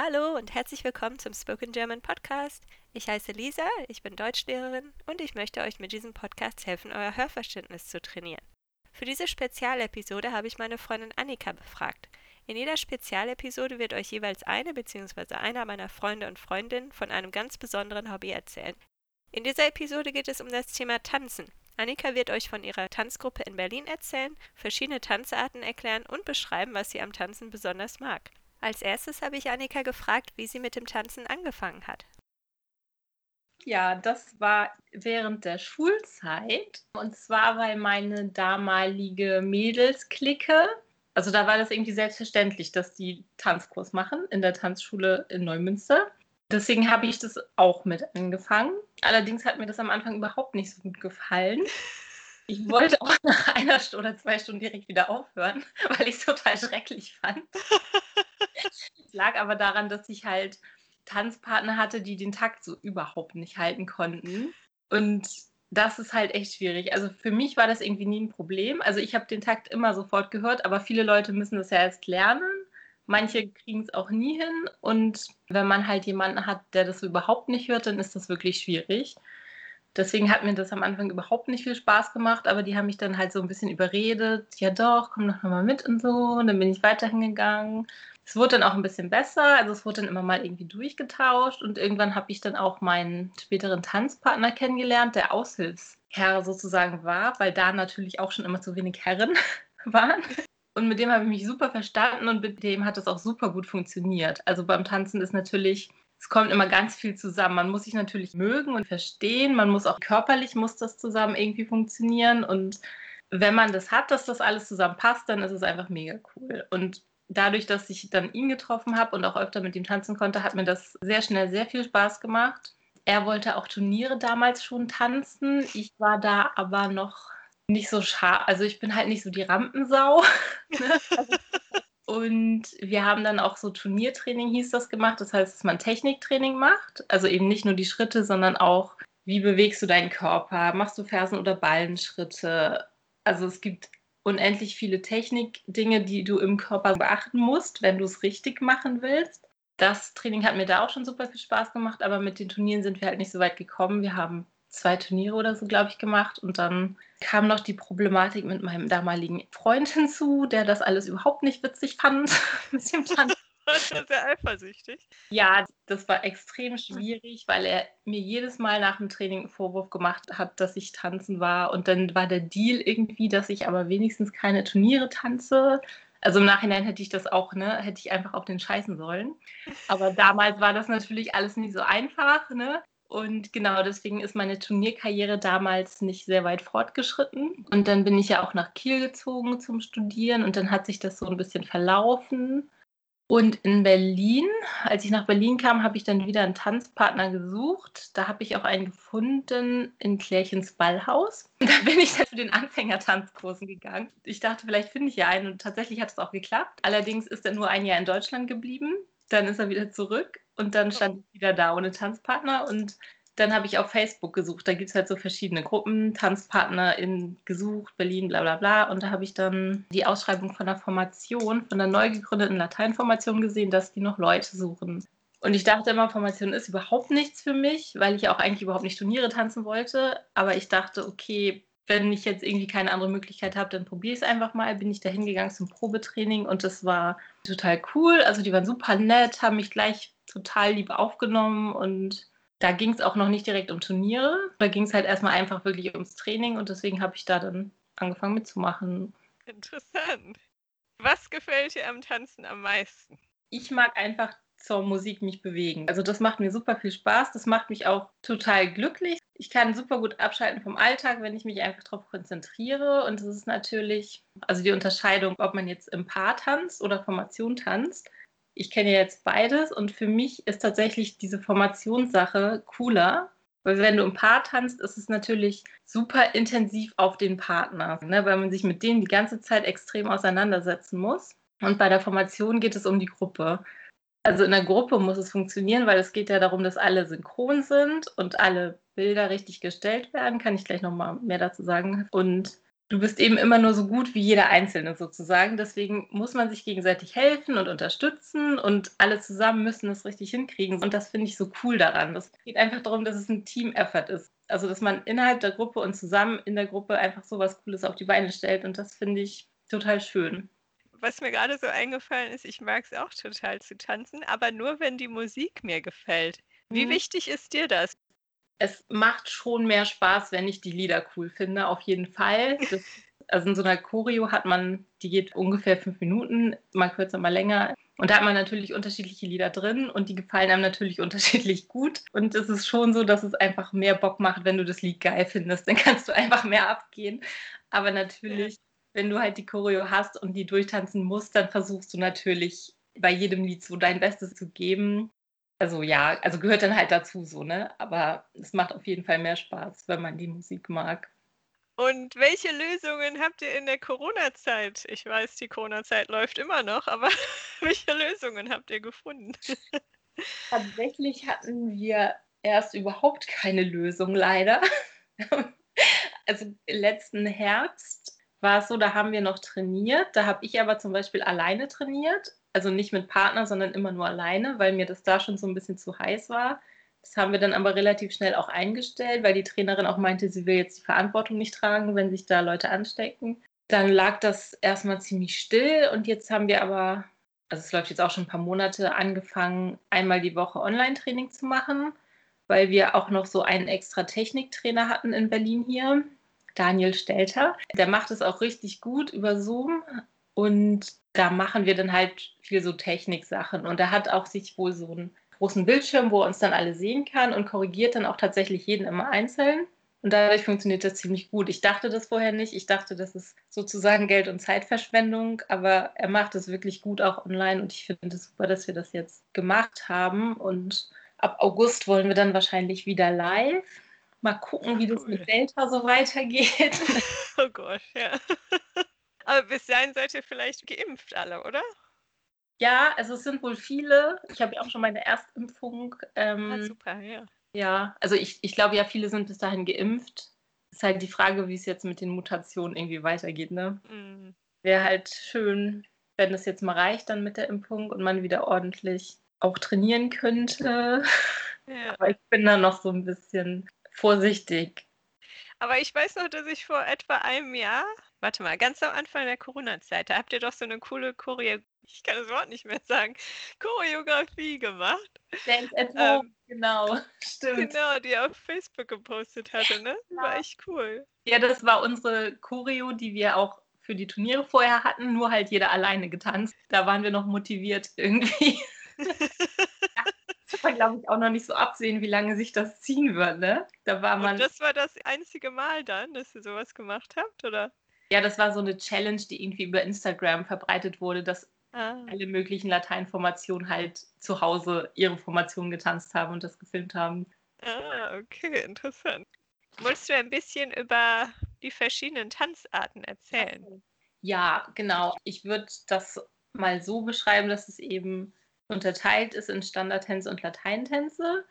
Hallo und herzlich willkommen zum Spoken German Podcast. Ich heiße Lisa, ich bin Deutschlehrerin und ich möchte euch mit diesem Podcast helfen, euer Hörverständnis zu trainieren. Für diese Spezialepisode habe ich meine Freundin Annika befragt. In jeder Spezialepisode wird euch jeweils eine bzw. einer meiner Freunde und Freundinnen von einem ganz besonderen Hobby erzählen. In dieser Episode geht es um das Thema Tanzen. Annika wird euch von ihrer Tanzgruppe in Berlin erzählen, verschiedene Tanzarten erklären und beschreiben, was sie am Tanzen besonders mag. Als erstes habe ich Annika gefragt, wie sie mit dem Tanzen angefangen hat. Ja, das war während der Schulzeit. Und zwar, weil meine damalige Mädelsklicke, also da war das irgendwie selbstverständlich, dass die Tanzkurs machen in der Tanzschule in Neumünster. Deswegen habe ich das auch mit angefangen. Allerdings hat mir das am Anfang überhaupt nicht so gut gefallen. Ich wollte auch nach einer Stunde oder zwei Stunden direkt wieder aufhören, weil ich es total schrecklich fand. Es lag aber daran, dass ich halt Tanzpartner hatte, die den Takt so überhaupt nicht halten konnten. Und das ist halt echt schwierig. Also für mich war das irgendwie nie ein Problem. Also ich habe den Takt immer sofort gehört, aber viele Leute müssen das ja erst lernen. Manche kriegen es auch nie hin. Und wenn man halt jemanden hat, der das so überhaupt nicht hört, dann ist das wirklich schwierig. Deswegen hat mir das am Anfang überhaupt nicht viel Spaß gemacht, aber die haben mich dann halt so ein bisschen überredet. Ja doch, komm doch nochmal mit und so. Und dann bin ich weiterhin gegangen. Es wurde dann auch ein bisschen besser, also es wurde dann immer mal irgendwie durchgetauscht und irgendwann habe ich dann auch meinen späteren Tanzpartner kennengelernt, der Aushilfsherr sozusagen war, weil da natürlich auch schon immer zu wenig Herren waren. Und mit dem habe ich mich super verstanden und mit dem hat es auch super gut funktioniert. Also beim Tanzen ist natürlich es kommt immer ganz viel zusammen. Man muss sich natürlich mögen und verstehen. Man muss auch körperlich muss das zusammen irgendwie funktionieren. Und wenn man das hat, dass das alles zusammen passt, dann ist es einfach mega cool. Und dadurch, dass ich dann ihn getroffen habe und auch öfter mit ihm tanzen konnte, hat mir das sehr schnell sehr viel Spaß gemacht. Er wollte auch Turniere damals schon tanzen. Ich war da aber noch nicht so scharf. Also ich bin halt nicht so die Rampensau. Ne? Und wir haben dann auch so Turniertraining, hieß das, gemacht. Das heißt, dass man Techniktraining macht. Also eben nicht nur die Schritte, sondern auch, wie bewegst du deinen Körper? Machst du Fersen- oder Ballenschritte? Also es gibt unendlich viele Technikdinge, die du im Körper beachten musst, wenn du es richtig machen willst. Das Training hat mir da auch schon super viel Spaß gemacht, aber mit den Turnieren sind wir halt nicht so weit gekommen. Wir haben zwei Turniere oder so, glaube ich, gemacht. Und dann kam noch die Problematik mit meinem damaligen Freund hinzu, der das alles überhaupt nicht witzig fand mit dem Tanzen. War sehr eifersüchtig? Ja, das war extrem schwierig, weil er mir jedes Mal nach dem Training einen Vorwurf gemacht hat, dass ich tanzen war. Und dann war der Deal irgendwie, dass ich aber wenigstens keine Turniere tanze. Also im Nachhinein hätte ich das auch, ne, hätte ich einfach auf den scheißen sollen. Aber damals war das natürlich alles nicht so einfach, ne? Und genau deswegen ist meine Turnierkarriere damals nicht sehr weit fortgeschritten. Und dann bin ich ja auch nach Kiel gezogen zum Studieren und dann hat sich das so ein bisschen verlaufen. Und in Berlin, als ich nach Berlin kam, habe ich dann wieder einen Tanzpartner gesucht. Da habe ich auch einen gefunden in Klärchens Ballhaus. Da bin ich dann zu den Anfängertanzkursen gegangen. Ich dachte, vielleicht finde ich ja einen und tatsächlich hat es auch geklappt. Allerdings ist er nur ein Jahr in Deutschland geblieben. Dann ist er wieder zurück und dann stand ich wieder da ohne Tanzpartner und dann habe ich auf Facebook gesucht. Da gibt es halt so verschiedene Gruppen, Tanzpartner in gesucht, Berlin, bla bla bla. Und da habe ich dann die Ausschreibung von der Formation, von der neu gegründeten Lateinformation gesehen, dass die noch Leute suchen. Und ich dachte immer, Formation ist überhaupt nichts für mich, weil ich auch eigentlich überhaupt nicht Turniere tanzen wollte. Aber ich dachte, okay, wenn ich jetzt irgendwie keine andere Möglichkeit habe, dann probiere ich es einfach mal. Bin ich da hingegangen zum Probetraining und das war total cool. Also die waren super nett, haben mich gleich total lieb aufgenommen und da ging es auch noch nicht direkt um Turniere. Da ging es halt erstmal einfach wirklich ums Training und deswegen habe ich da dann angefangen mitzumachen. Interessant. Was gefällt dir am Tanzen am meisten? Ich mag einfach zur Musik mich bewegen. Also das macht mir super viel Spaß. Das macht mich auch total glücklich. Ich kann super gut abschalten vom Alltag, wenn ich mich einfach darauf konzentriere. Und das ist natürlich, also die Unterscheidung, ob man jetzt im Paar tanzt oder Formation tanzt, ich kenne ja jetzt beides und für mich ist tatsächlich diese Formationssache cooler, weil wenn du im Paar tanzt, ist es natürlich super intensiv auf den Partner, ne, weil man sich mit denen die ganze Zeit extrem auseinandersetzen muss. Und bei der Formation geht es um die Gruppe. Also in der Gruppe muss es funktionieren, weil es geht ja darum, dass alle synchron sind und alle Bilder richtig gestellt werden. Kann ich gleich nochmal mehr dazu sagen. Und du bist eben immer nur so gut wie jeder Einzelne sozusagen. Deswegen muss man sich gegenseitig helfen und unterstützen und alle zusammen müssen es richtig hinkriegen. Und das finde ich so cool daran. Das geht einfach darum, dass es ein Team-Effort ist. Also, dass man innerhalb der Gruppe und zusammen in der Gruppe einfach so was Cooles auf die Beine stellt. Und das finde ich total schön. Was mir gerade so eingefallen ist, ich mag es auch total zu tanzen, aber nur, wenn die Musik mir gefällt. Wie mhm. wichtig ist dir das? Es macht schon mehr Spaß, wenn ich die Lieder cool finde, auf jeden Fall. Das, also in so einer Choreo hat man, die geht ungefähr fünf Minuten, mal kürzer, mal länger. Und da hat man natürlich unterschiedliche Lieder drin und die gefallen einem natürlich unterschiedlich gut. Und es ist schon so, dass es einfach mehr Bock macht, wenn du das Lied geil findest. Dann kannst du einfach mehr abgehen. Aber natürlich, wenn du halt die Choreo hast und die durchtanzen musst, dann versuchst du natürlich bei jedem Lied so dein Bestes zu geben. Also ja, also gehört dann halt dazu so, ne? Aber es macht auf jeden Fall mehr Spaß, wenn man die Musik mag. Und welche Lösungen habt ihr in der Corona-Zeit? Ich weiß, die Corona-Zeit läuft immer noch, aber welche Lösungen habt ihr gefunden? Tatsächlich hatten wir erst überhaupt keine Lösung, leider. Also letzten Herbst war es so, da haben wir noch trainiert. Da habe ich aber zum Beispiel alleine trainiert also nicht mit Partner, sondern immer nur alleine, weil mir das da schon so ein bisschen zu heiß war. Das haben wir dann aber relativ schnell auch eingestellt, weil die Trainerin auch meinte, sie will jetzt die Verantwortung nicht tragen, wenn sich da Leute anstecken. Dann lag das erstmal ziemlich still und jetzt haben wir aber, also es läuft jetzt auch schon ein paar Monate, angefangen, einmal die Woche Online-Training zu machen, weil wir auch noch so einen extra Techniktrainer hatten in Berlin hier, Daniel Stelter. Der macht es auch richtig gut über Zoom und da machen wir dann halt viel so Techniksachen. Und er hat auch sich wohl so einen großen Bildschirm, wo er uns dann alle sehen kann und korrigiert dann auch tatsächlich jeden immer einzeln. Und dadurch funktioniert das ziemlich gut. Ich dachte das vorher nicht. Ich dachte, das ist sozusagen Geld- und Zeitverschwendung, aber er macht es wirklich gut auch online und ich finde es super, dass wir das jetzt gemacht haben. Und ab August wollen wir dann wahrscheinlich wieder live. Mal gucken, wie das mit Delta so weitergeht. Oh Gott, ja. Aber bis dahin seid ihr vielleicht geimpft alle, oder? Ja, also es sind wohl viele. Ich habe ja auch schon meine Erstimpfung. Ähm, ah, super, ja. Ja, also ich, ich glaube ja, viele sind bis dahin geimpft. Ist halt die Frage, wie es jetzt mit den Mutationen irgendwie weitergeht, ne? Mm. Wäre halt schön, wenn es jetzt mal reicht dann mit der Impfung und man wieder ordentlich auch trainieren könnte. Ja. Aber ich bin da noch so ein bisschen vorsichtig. Aber ich weiß noch, dass ich vor etwa einem Jahr Warte mal, ganz am Anfang der Corona-Zeit, da habt ihr doch so eine coole Choreo ich kann das Wort nicht mehr sagen, Choreografie gemacht. Dance at Home, ähm, genau, stimmt. Genau, die auf Facebook gepostet hatte, ne? Ja. War echt cool. Ja, das war unsere Choreo, die wir auch für die Turniere vorher hatten, nur halt jeder alleine getanzt. Da waren wir noch motiviert irgendwie. das war, glaube ich, auch noch nicht so absehen, wie lange sich das ziehen wird, ne? Da war man. Und das war das einzige Mal dann, dass ihr sowas gemacht habt, oder? Ja, das war so eine Challenge, die irgendwie über Instagram verbreitet wurde, dass ah. alle möglichen Lateinformationen halt zu Hause ihre Formation getanzt haben und das gefilmt haben. Ah, okay, interessant. Wolltest du ein bisschen über die verschiedenen Tanzarten erzählen? Ja, genau. Ich würde das mal so beschreiben, dass es eben unterteilt ist in Standardtänze und Lateintänze.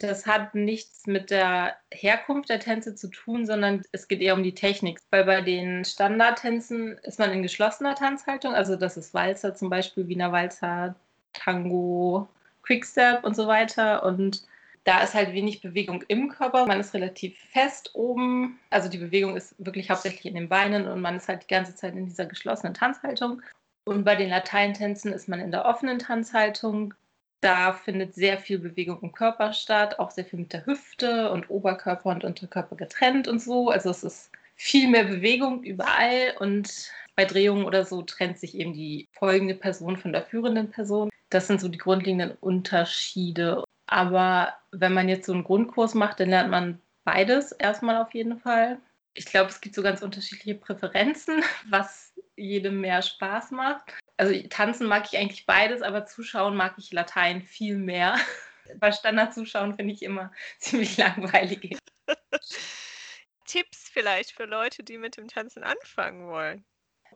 Das hat nichts mit der Herkunft der Tänze zu tun, sondern es geht eher um die Technik. Weil bei den Standardtänzen ist man in geschlossener Tanzhaltung, also das ist Walzer zum Beispiel, Wiener Walzer, Tango, Quickstep und so weiter. Und da ist halt wenig Bewegung im Körper. Man ist relativ fest oben. Also die Bewegung ist wirklich hauptsächlich in den Beinen und man ist halt die ganze Zeit in dieser geschlossenen Tanzhaltung. Und bei den Lateintänzen ist man in der offenen Tanzhaltung. Da findet sehr viel Bewegung im Körper statt, auch sehr viel mit der Hüfte und Oberkörper und Unterkörper getrennt und so. Also es ist viel mehr Bewegung überall und bei Drehungen oder so trennt sich eben die folgende Person von der führenden Person. Das sind so die grundlegenden Unterschiede. Aber wenn man jetzt so einen Grundkurs macht, dann lernt man beides erstmal auf jeden Fall. Ich glaube, es gibt so ganz unterschiedliche Präferenzen, was jedem mehr Spaß macht also tanzen mag ich eigentlich beides, aber zuschauen mag ich Latein viel mehr. Bei Standardzuschauen finde ich immer ziemlich langweilig. Tipps vielleicht für Leute, die mit dem Tanzen anfangen wollen.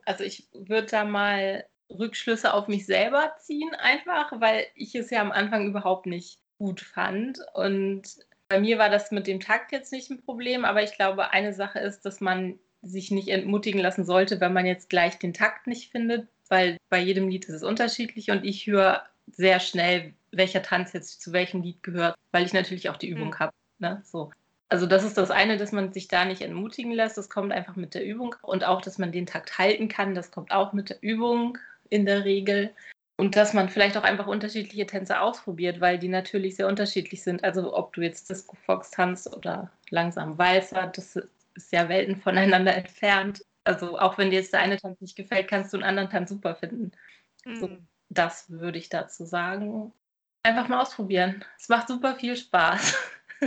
Also ich würde da mal Rückschlüsse auf mich selber ziehen, einfach, weil ich es ja am Anfang überhaupt nicht gut fand. Und bei mir war das mit dem Takt jetzt nicht ein Problem, aber ich glaube, eine Sache ist, dass man sich nicht entmutigen lassen sollte, wenn man jetzt gleich den Takt nicht findet, weil bei jedem Lied ist es unterschiedlich und ich höre sehr schnell, welcher Tanz jetzt zu welchem Lied gehört, weil ich natürlich auch die Übung mhm. habe. Ne? So. Also das ist das eine, dass man sich da nicht entmutigen lässt. Das kommt einfach mit der Übung. Und auch, dass man den Takt halten kann. Das kommt auch mit der Übung in der Regel. Und dass man vielleicht auch einfach unterschiedliche Tänze ausprobiert, weil die natürlich sehr unterschiedlich sind. Also ob du jetzt Disco Fox tanzt oder langsam Walzer, das ist ja Welten voneinander entfernt. Also auch wenn dir jetzt der eine Tanz nicht gefällt, kannst du einen anderen Tanz super finden. Mhm. So, das würde ich dazu sagen. Einfach mal ausprobieren. Es macht super viel Spaß.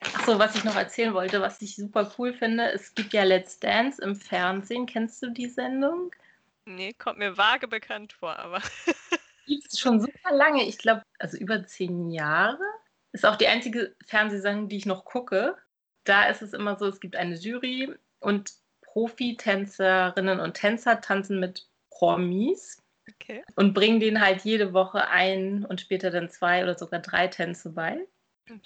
Achso, was ich noch erzählen wollte, was ich super cool finde, es gibt ja Let's Dance im Fernsehen. Kennst du die Sendung? Nee, kommt mir vage bekannt vor, aber. gibt es schon super lange, ich glaube, also über zehn Jahre. Ist auch die einzige Fernsehsendung, die ich noch gucke. Da ist es immer so, es gibt eine Jury und Profitänzerinnen und Tänzer tanzen mit Promis. Okay. Und bringen denen halt jede Woche ein und später dann zwei oder sogar drei Tänze bei.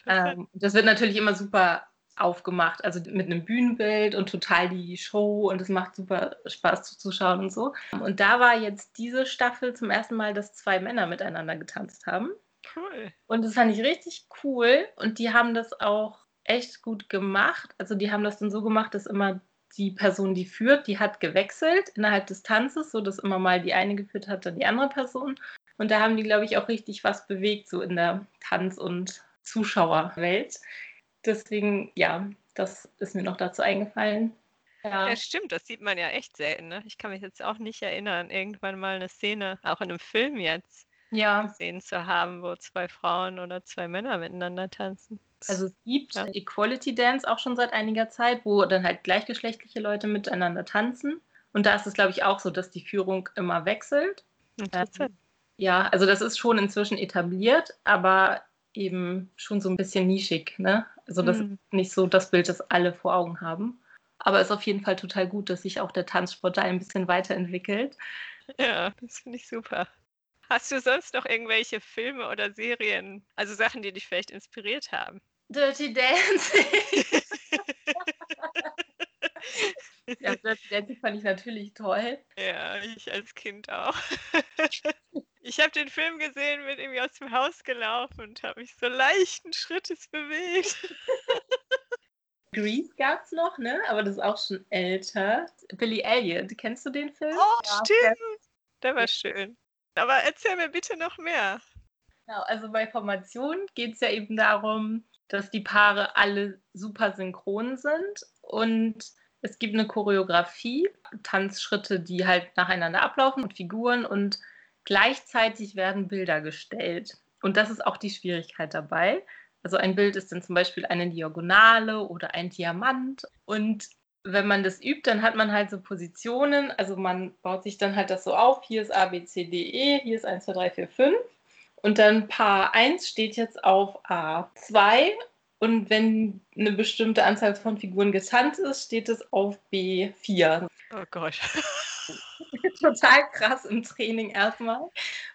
Ähm, das wird natürlich immer super aufgemacht, also mit einem Bühnenbild und total die Show und es macht super Spaß zuzuschauen und so. Und da war jetzt diese Staffel zum ersten Mal, dass zwei Männer miteinander getanzt haben. Cool. Und das fand ich richtig cool und die haben das auch echt gut gemacht. Also die haben das dann so gemacht, dass immer die Person, die führt, die hat gewechselt innerhalb des Tanzes, so dass immer mal die eine geführt hat, dann die andere Person. Und da haben die, glaube ich, auch richtig was bewegt, so in der Tanz- und Zuschauerwelt. Deswegen, ja, das ist mir noch dazu eingefallen. Ja. ja. stimmt, das sieht man ja echt selten. Ne? Ich kann mich jetzt auch nicht erinnern, irgendwann mal eine Szene, auch in einem Film jetzt, ja. gesehen zu haben, wo zwei Frauen oder zwei Männer miteinander tanzen. Also es gibt ja. Equality Dance auch schon seit einiger Zeit, wo dann halt gleichgeschlechtliche Leute miteinander tanzen. Und da ist es, glaube ich, auch so, dass die Führung immer wechselt. Ähm, ja, also das ist schon inzwischen etabliert, aber eben schon so ein bisschen nischig. Ne? Also das mhm. ist nicht so das Bild, das alle vor Augen haben. Aber es ist auf jeden Fall total gut, dass sich auch der Tanzsport da ein bisschen weiterentwickelt. Ja, das finde ich super. Hast du sonst noch irgendwelche Filme oder Serien, also Sachen, die dich vielleicht inspiriert haben? Dirty Dancing. ja, Dirty Dancing fand ich natürlich toll. Ja, ich als Kind auch. Ich habe den Film gesehen, bin irgendwie aus dem Haus gelaufen und habe mich so leichten Schrittes bewegt. Grease gab es noch, ne? Aber das ist auch schon älter. Billy Elliot, kennst du den Film? Oh, ja, stimmt. Der war schön. Aber erzähl mir bitte noch mehr. Genau, also bei Formation geht es ja eben darum, dass die Paare alle super synchron sind und es gibt eine Choreografie, Tanzschritte, die halt nacheinander ablaufen und Figuren und Gleichzeitig werden Bilder gestellt. Und das ist auch die Schwierigkeit dabei. Also ein Bild ist dann zum Beispiel eine Diagonale oder ein Diamant. Und wenn man das übt, dann hat man halt so Positionen. Also man baut sich dann halt das so auf. Hier ist A, B, C, D, E. Hier ist 1, 2, 3, 4, 5. Und dann Paar 1 steht jetzt auf A2. Und wenn eine bestimmte Anzahl von Figuren getanzt ist, steht es auf B4. Oh Gott. total krass im Training erstmal,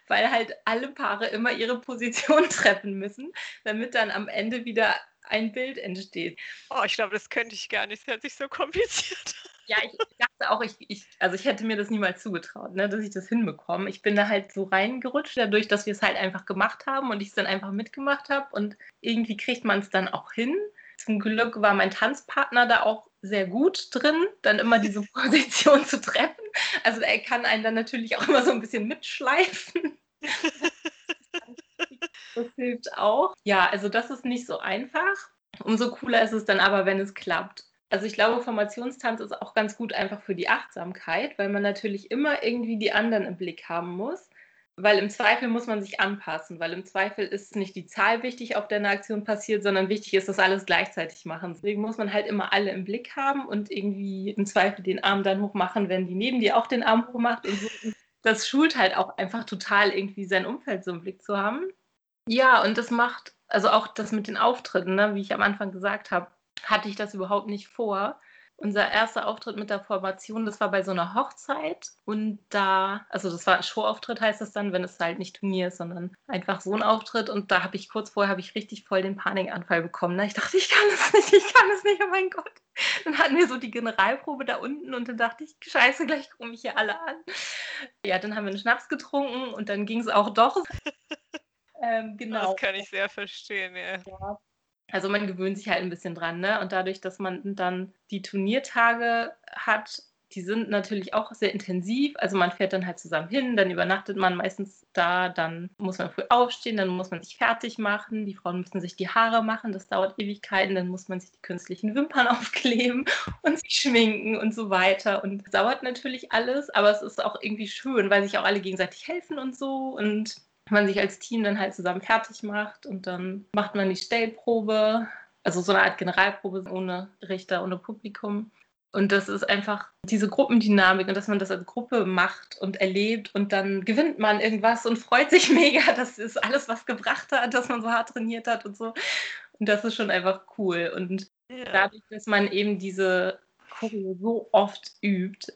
weil halt alle Paare immer ihre Position treffen müssen, damit dann am Ende wieder ein Bild entsteht. Oh, ich glaube, das könnte ich gar nicht. Das hört sich so kompliziert Ja, ich dachte auch, ich, ich, also ich hätte mir das niemals zugetraut, ne, dass ich das hinbekomme. Ich bin da halt so reingerutscht, dadurch, dass wir es halt einfach gemacht haben und ich es dann einfach mitgemacht habe. Und irgendwie kriegt man es dann auch hin. Zum Glück war mein Tanzpartner da auch sehr gut drin, dann immer diese Position zu treffen. Also er kann einen dann natürlich auch immer so ein bisschen mitschleifen. das hilft auch. Ja, also das ist nicht so einfach. Umso cooler ist es dann aber, wenn es klappt. Also ich glaube, Formationstanz ist auch ganz gut einfach für die Achtsamkeit, weil man natürlich immer irgendwie die anderen im Blick haben muss. Weil im Zweifel muss man sich anpassen, weil im Zweifel ist nicht die Zahl wichtig, auf der eine Aktion passiert, sondern wichtig ist, dass alles gleichzeitig machen. Deswegen muss man halt immer alle im Blick haben und irgendwie im Zweifel den Arm dann hochmachen, wenn die neben dir auch den Arm hochmacht. Und so. Das schult halt auch einfach total irgendwie sein Umfeld so im Blick zu haben. Ja, und das macht, also auch das mit den Auftritten, ne, wie ich am Anfang gesagt habe, hatte ich das überhaupt nicht vor. unser erster Auftritt mit der Formation, das war bei so einer Hochzeit und da, also das war ein Showauftritt heißt das dann, wenn es halt nicht Turnier ist, sondern einfach so ein Auftritt und da habe ich kurz vorher habe ich richtig voll den Panikanfall bekommen. Ne? Ich dachte, ich kann es nicht, ich kann es nicht, oh mein Gott. Dann hatten wir so die Generalprobe da unten und dann dachte ich, scheiße, gleich gucken mich hier alle an. Ja, dann haben wir einen Schnaps getrunken und dann ging es auch doch. ähm, genau. Das kann ich sehr verstehen, ja. ja. Also man gewöhnt sich halt ein bisschen dran, ne? Und dadurch, dass man dann die Turniertage hat, die sind natürlich auch sehr intensiv. Also man fährt dann halt zusammen hin, dann übernachtet man meistens da, dann muss man früh aufstehen, dann muss man sich fertig machen. Die Frauen müssen sich die Haare machen, das dauert Ewigkeiten, dann muss man sich die künstlichen Wimpern aufkleben und sich schminken und so weiter. Und das dauert natürlich alles, aber es ist auch irgendwie schön, weil sich auch alle gegenseitig helfen und so. Und man sich als Team dann halt zusammen fertig macht und dann macht man die Stellprobe, also so eine Art Generalprobe ohne Richter, ohne Publikum. Und das ist einfach diese Gruppendynamik und dass man das als Gruppe macht und erlebt und dann gewinnt man irgendwas und freut sich mega, dass es alles was gebracht hat, dass man so hart trainiert hat und so. Und das ist schon einfach cool. Und ja. dadurch, dass man eben diese Choreo so oft übt,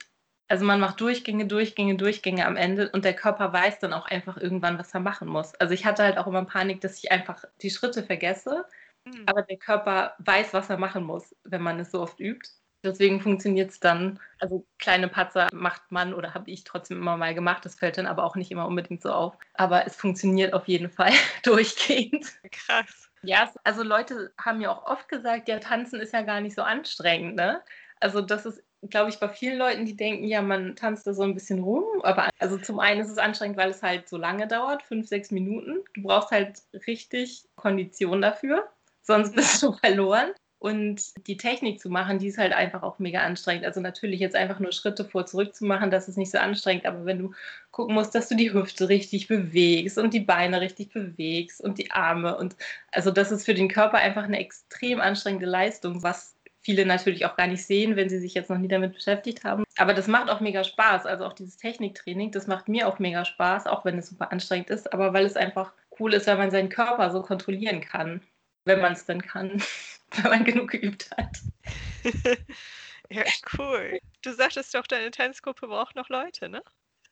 also man macht Durchgänge, Durchgänge, Durchgänge am Ende und der Körper weiß dann auch einfach irgendwann, was er machen muss. Also ich hatte halt auch immer Panik, dass ich einfach die Schritte vergesse, mhm. aber der Körper weiß, was er machen muss, wenn man es so oft übt. Deswegen funktioniert es dann, also kleine Patzer macht man oder habe ich trotzdem immer mal gemacht. Das fällt dann aber auch nicht immer unbedingt so auf. Aber es funktioniert auf jeden Fall durchgehend. Krass. Ja, also Leute haben mir auch oft gesagt, ja, tanzen ist ja gar nicht so anstrengend, ne? Also das ist glaube ich, bei vielen Leuten, die denken, ja, man tanzt da so ein bisschen rum. Aber also zum einen ist es anstrengend, weil es halt so lange dauert, fünf, sechs Minuten. Du brauchst halt richtig Kondition dafür, sonst bist du verloren. Und die Technik zu machen, die ist halt einfach auch mega anstrengend. Also natürlich jetzt einfach nur Schritte vor zurück zu machen, das ist nicht so anstrengend. Aber wenn du gucken musst, dass du die Hüfte richtig bewegst und die Beine richtig bewegst und die Arme und also das ist für den Körper einfach eine extrem anstrengende Leistung, was viele natürlich auch gar nicht sehen, wenn sie sich jetzt noch nie damit beschäftigt haben. Aber das macht auch mega Spaß. Also auch dieses Techniktraining, das macht mir auch mega Spaß, auch wenn es super anstrengend ist. Aber weil es einfach cool ist, weil man seinen Körper so kontrollieren kann, wenn man es dann kann, wenn man genug geübt hat. ja, cool. Du sagtest doch, deine Tanzgruppe braucht noch Leute, ne?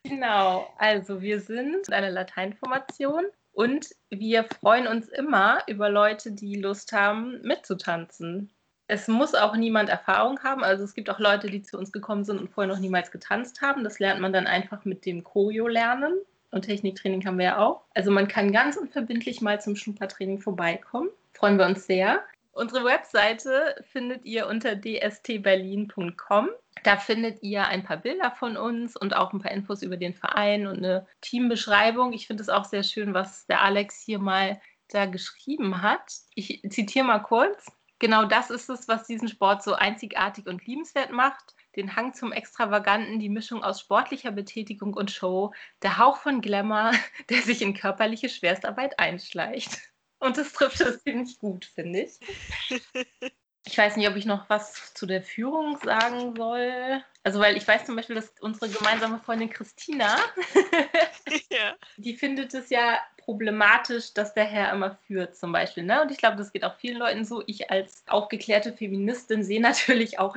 Genau, also wir sind eine Lateinformation und wir freuen uns immer über Leute, die Lust haben, mitzutanzen es muss auch niemand Erfahrung haben. Also es gibt auch Leute, die zu uns gekommen sind und vorher noch niemals getanzt haben. Das lernt man dann einfach mit dem Choreo lernen. Und Techniktraining haben wir ja auch. Also man kann ganz unverbindlich mal zum Schnuppertraining vorbeikommen. Freuen wir uns sehr. Unsere Webseite findet ihr unter dstberlin.com. Da findet ihr ein paar Bilder von uns und auch ein paar Infos über den Verein und eine Teambeschreibung. Ich finde es auch sehr schön, was der Alex hier mal da geschrieben hat. Ich zitiere mal kurz. Genau das ist es, was diesen Sport so einzigartig und liebenswert macht. Den Hang zum Extravaganten, die Mischung aus sportlicher Betätigung und Show, der Hauch von Glamour, der sich in körperliche Schwerstarbeit einschleicht. Und das trifft es ziemlich gut, finde ich. Ich weiß nicht, ob ich noch was zu der Führung sagen soll. Also, weil ich weiß zum Beispiel, dass unsere gemeinsame Freundin Christina, ja. die findet es ja problematisch, dass der Herr immer führt, zum Beispiel. Ne? Und ich glaube, das geht auch vielen Leuten so. Ich als aufgeklärte Feministin sehe natürlich auch,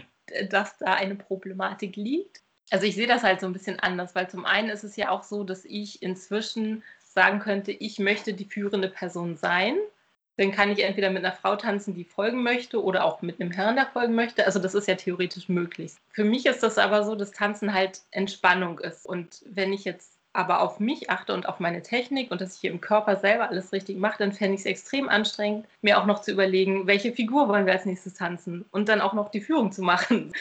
dass da eine Problematik liegt. Also ich sehe das halt so ein bisschen anders, weil zum einen ist es ja auch so, dass ich inzwischen sagen könnte, ich möchte die führende Person sein. Dann kann ich entweder mit einer Frau tanzen, die folgen möchte, oder auch mit einem Herrn, der folgen möchte. Also das ist ja theoretisch möglich. Für mich ist das aber so, dass Tanzen halt Entspannung ist. Und wenn ich jetzt aber auf mich achte und auf meine Technik und dass ich hier im Körper selber alles richtig mache, dann fände ich es extrem anstrengend, mir auch noch zu überlegen, welche Figur wollen wir als nächstes tanzen und dann auch noch die Führung zu machen.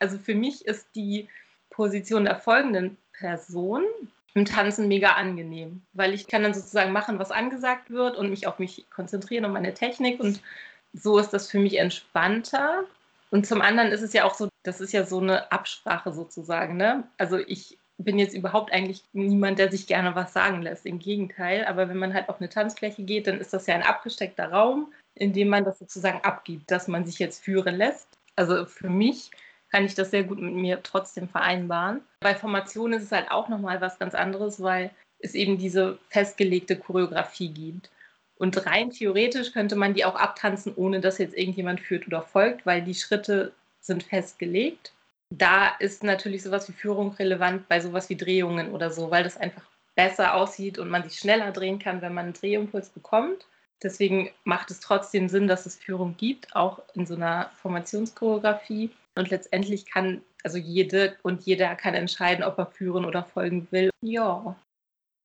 Also für mich ist die Position der folgenden Person im Tanzen mega angenehm, weil ich kann dann sozusagen machen, was angesagt wird und mich auf mich konzentrieren und meine Technik und so ist das für mich entspannter. Und zum anderen ist es ja auch so, das ist ja so eine Absprache sozusagen. Ne? Also ich bin jetzt überhaupt eigentlich niemand, der sich gerne was sagen lässt. Im Gegenteil. Aber wenn man halt auf eine Tanzfläche geht, dann ist das ja ein abgesteckter Raum, in dem man das sozusagen abgibt, dass man sich jetzt führen lässt. Also für mich kann ich das sehr gut mit mir trotzdem vereinbaren. Bei Formation ist es halt auch nochmal was ganz anderes, weil es eben diese festgelegte Choreografie gibt. Und rein theoretisch könnte man die auch abtanzen, ohne dass jetzt irgendjemand führt oder folgt, weil die Schritte sind festgelegt. Da ist natürlich sowas wie Führung relevant bei sowas wie Drehungen oder so, weil das einfach besser aussieht und man sich schneller drehen kann, wenn man einen Drehimpuls bekommt. Deswegen macht es trotzdem Sinn, dass es Führung gibt, auch in so einer Formationschoreografie. Und letztendlich kann, also jede und jeder kann entscheiden, ob er führen oder folgen will. Ja.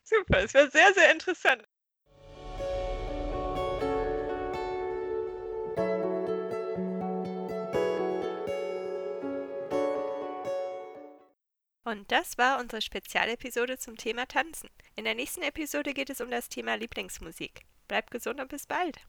Super, es wäre sehr, sehr interessant. Und das war unsere Spezialepisode zum Thema Tanzen. In der nächsten Episode geht es um das Thema Lieblingsmusik. Bleibt gesund und bis bald.